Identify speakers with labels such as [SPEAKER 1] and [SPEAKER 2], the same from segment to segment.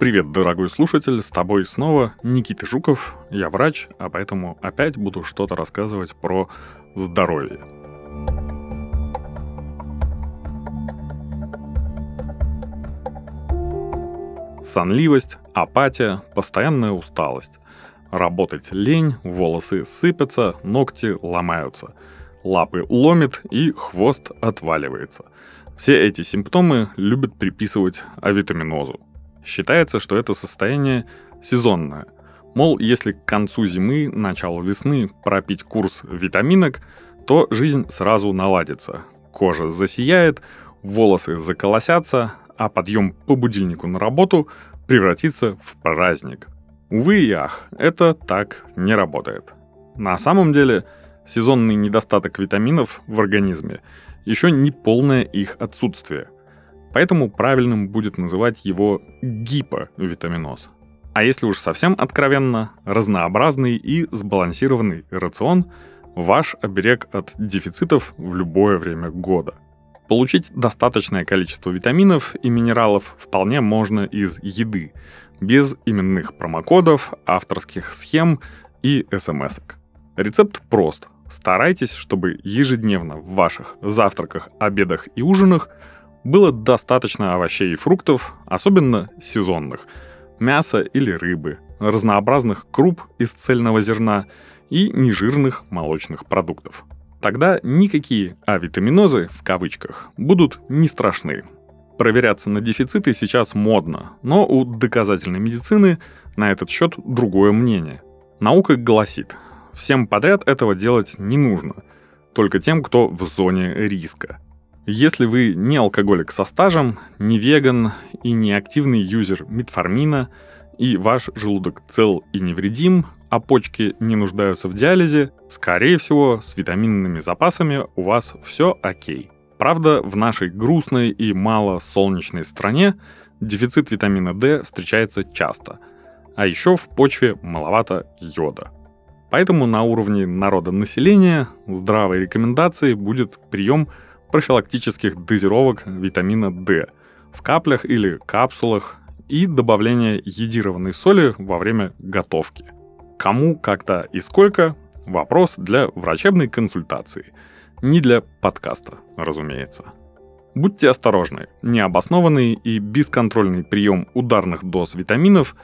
[SPEAKER 1] Привет, дорогой слушатель, с тобой снова Никита Жуков, я врач, а поэтому опять буду что-то рассказывать про здоровье. Сонливость, апатия, постоянная усталость. Работать лень, волосы сыпятся, ногти ломаются. Лапы ломит и хвост отваливается. Все эти симптомы любят приписывать авитаминозу – Считается, что это состояние сезонное. Мол, если к концу зимы, началу весны пропить курс витаминок, то жизнь сразу наладится. Кожа засияет, волосы заколосятся, а подъем по будильнику на работу превратится в праздник. Увы и ах, это так не работает. На самом деле, сезонный недостаток витаминов в организме еще не полное их отсутствие – Поэтому правильным будет называть его гиповитаминоз. А если уж совсем откровенно, разнообразный и сбалансированный рацион – ваш оберег от дефицитов в любое время года. Получить достаточное количество витаминов и минералов вполне можно из еды, без именных промокодов, авторских схем и смс -ок. Рецепт прост. Старайтесь, чтобы ежедневно в ваших завтраках, обедах и ужинах – было достаточно овощей и фруктов, особенно сезонных, мяса или рыбы, разнообразных круп из цельного зерна и нежирных молочных продуктов. Тогда никакие авитаминозы, в кавычках, будут не страшны. Проверяться на дефициты сейчас модно, но у доказательной медицины на этот счет другое мнение. Наука гласит, всем подряд этого делать не нужно, только тем, кто в зоне риска – если вы не алкоголик со стажем, не веган и не активный юзер метформина, и ваш желудок цел и невредим, а почки не нуждаются в диализе, скорее всего, с витаминными запасами у вас все окей. Правда, в нашей грустной и мало солнечной стране дефицит витамина D встречается часто, а еще в почве маловато йода. Поэтому на уровне народа населения здравой рекомендацией будет прием профилактических дозировок витамина D в каплях или капсулах и добавление йодированной соли во время готовки. Кому, когда и сколько – вопрос для врачебной консультации, не для подкаста, разумеется. Будьте осторожны, необоснованный и бесконтрольный прием ударных доз витаминов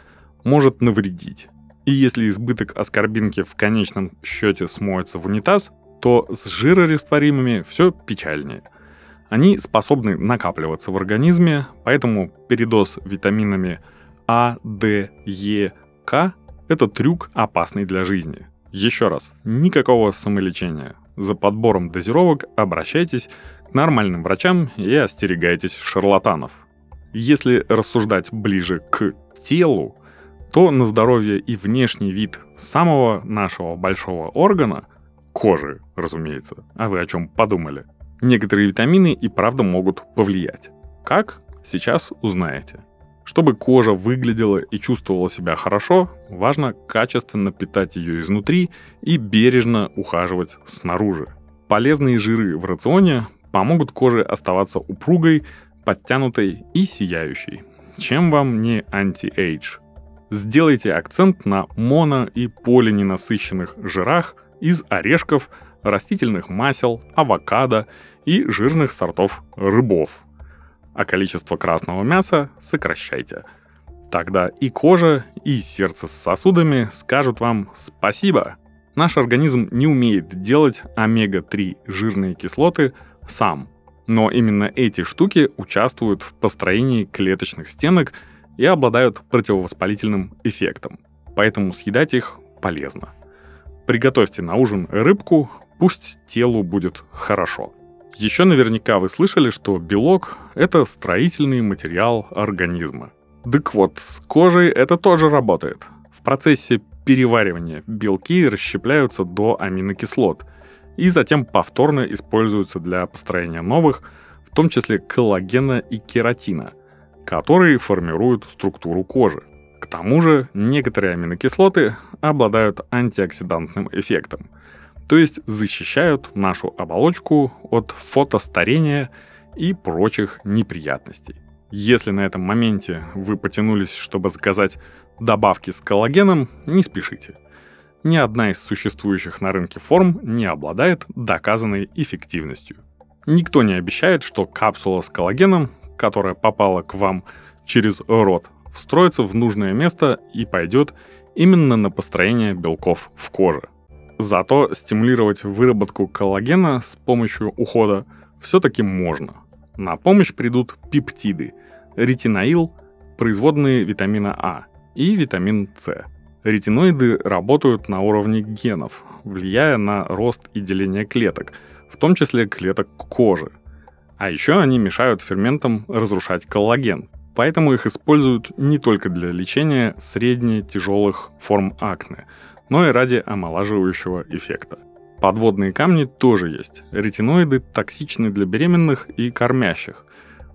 [SPEAKER 1] может навредить. И если избыток аскорбинки в конечном счете смоется в унитаз – то с жирорастворимыми все печальнее. Они способны накапливаться в организме, поэтому передоз витаминами А, Д, Е, К – это трюк, опасный для жизни. Еще раз, никакого самолечения. За подбором дозировок обращайтесь к нормальным врачам и остерегайтесь шарлатанов. Если рассуждать ближе к телу, то на здоровье и внешний вид самого нашего большого органа – кожи, разумеется. А вы о чем подумали? Некоторые витамины и правда могут повлиять. Как? Сейчас узнаете. Чтобы кожа выглядела и чувствовала себя хорошо, важно качественно питать ее изнутри и бережно ухаживать снаружи. Полезные жиры в рационе помогут коже оставаться упругой, подтянутой и сияющей. Чем вам не anti-age? Сделайте акцент на моно- и полиненасыщенных жирах – из орешков, растительных масел, авокадо и жирных сортов рыбов. А количество красного мяса сокращайте. Тогда и кожа, и сердце с сосудами скажут вам спасибо. Наш организм не умеет делать омега-3 жирные кислоты сам. Но именно эти штуки участвуют в построении клеточных стенок и обладают противовоспалительным эффектом. Поэтому съедать их полезно. Приготовьте на ужин рыбку, пусть телу будет хорошо. Еще наверняка вы слышали, что белок – это строительный материал организма. Так вот, с кожей это тоже работает. В процессе переваривания белки расщепляются до аминокислот и затем повторно используются для построения новых, в том числе коллагена и кератина, которые формируют структуру кожи – к тому же некоторые аминокислоты обладают антиоксидантным эффектом, то есть защищают нашу оболочку от фотостарения и прочих неприятностей. Если на этом моменте вы потянулись, чтобы заказать добавки с коллагеном, не спешите. Ни одна из существующих на рынке форм не обладает доказанной эффективностью. Никто не обещает, что капсула с коллагеном, которая попала к вам через рот, встроится в нужное место и пойдет именно на построение белков в коже. Зато стимулировать выработку коллагена с помощью ухода все-таки можно. На помощь придут пептиды, ретиноил, производные витамина А и витамин С. Ретиноиды работают на уровне генов, влияя на рост и деление клеток, в том числе клеток кожи. А еще они мешают ферментам разрушать коллаген, поэтому их используют не только для лечения средне-тяжелых форм акне, но и ради омолаживающего эффекта. Подводные камни тоже есть. Ретиноиды токсичны для беременных и кормящих.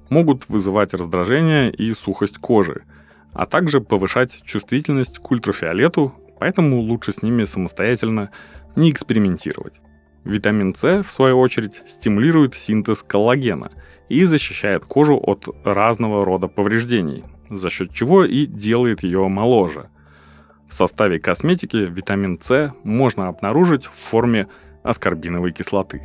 [SPEAKER 1] Могут вызывать раздражение и сухость кожи, а также повышать чувствительность к ультрафиолету, поэтому лучше с ними самостоятельно не экспериментировать. Витамин С, в свою очередь, стимулирует синтез коллагена и защищает кожу от разного рода повреждений, за счет чего и делает ее моложе – в составе косметики витамин С можно обнаружить в форме аскорбиновой кислоты.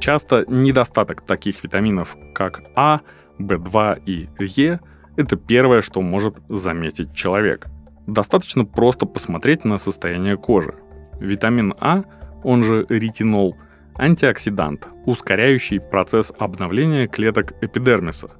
[SPEAKER 1] Часто недостаток таких витаминов, как А, В2 и Е, это первое, что может заметить человек. Достаточно просто посмотреть на состояние кожи. Витамин А, он же ретинол, антиоксидант, ускоряющий процесс обновления клеток эпидермиса,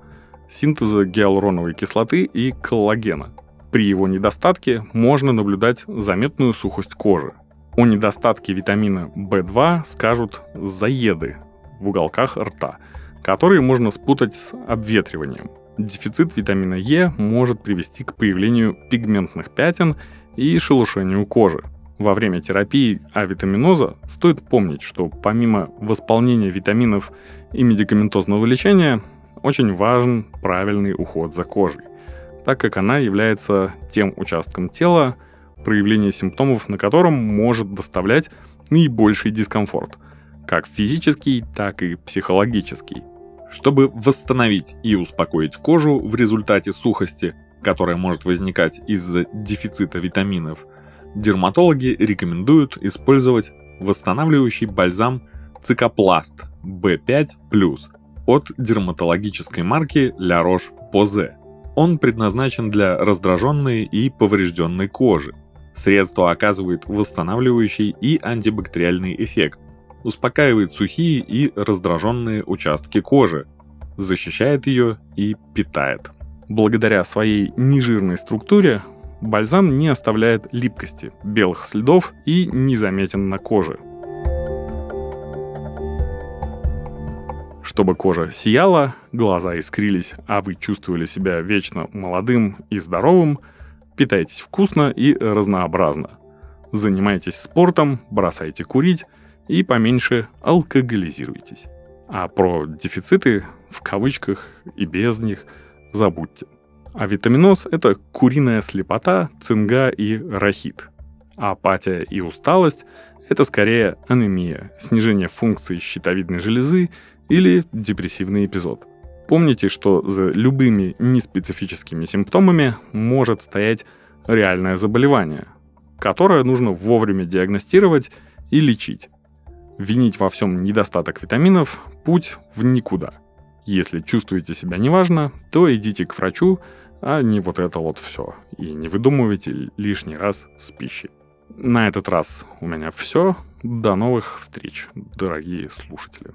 [SPEAKER 1] синтеза гиалуроновой кислоты и коллагена. При его недостатке можно наблюдать заметную сухость кожи. О недостатке витамина В2 скажут заеды в уголках рта, которые можно спутать с обветриванием. Дефицит витамина Е может привести к появлению пигментных пятен и шелушению кожи. Во время терапии авитаминоза стоит помнить, что помимо восполнения витаминов и медикаментозного лечения, очень важен правильный уход за кожей, так как она является тем участком тела, проявление симптомов на котором может доставлять наибольший дискомфорт, как физический, так и психологический.
[SPEAKER 2] Чтобы восстановить и успокоить кожу в результате сухости, которая может возникать из-за дефицита витаминов, дерматологи рекомендуют использовать восстанавливающий бальзам Цикопласт B5+, от дерматологической марки La Roche-Posay. Он предназначен для раздраженной и поврежденной кожи. Средство оказывает восстанавливающий и антибактериальный эффект, успокаивает сухие и раздраженные участки кожи, защищает ее и питает.
[SPEAKER 1] Благодаря своей нежирной структуре бальзам не оставляет липкости, белых следов и незаметен на коже – Чтобы кожа сияла, глаза искрились, а вы чувствовали себя вечно молодым и здоровым, питайтесь вкусно и разнообразно. Занимайтесь спортом, бросайте курить и поменьше алкоголизируйтесь. А про дефициты, в кавычках и без них, забудьте. А витаминоз – это куриная слепота, цинга и рахит. А апатия и усталость – это скорее анемия, снижение функций щитовидной железы или депрессивный эпизод. Помните, что за любыми неспецифическими симптомами может стоять реальное заболевание, которое нужно вовремя диагностировать и лечить. Винить во всем недостаток витаминов – путь в никуда. Если чувствуете себя неважно, то идите к врачу, а не вот это вот все. И не выдумывайте лишний раз с пищей. На этот раз у меня все. До новых встреч, дорогие слушатели.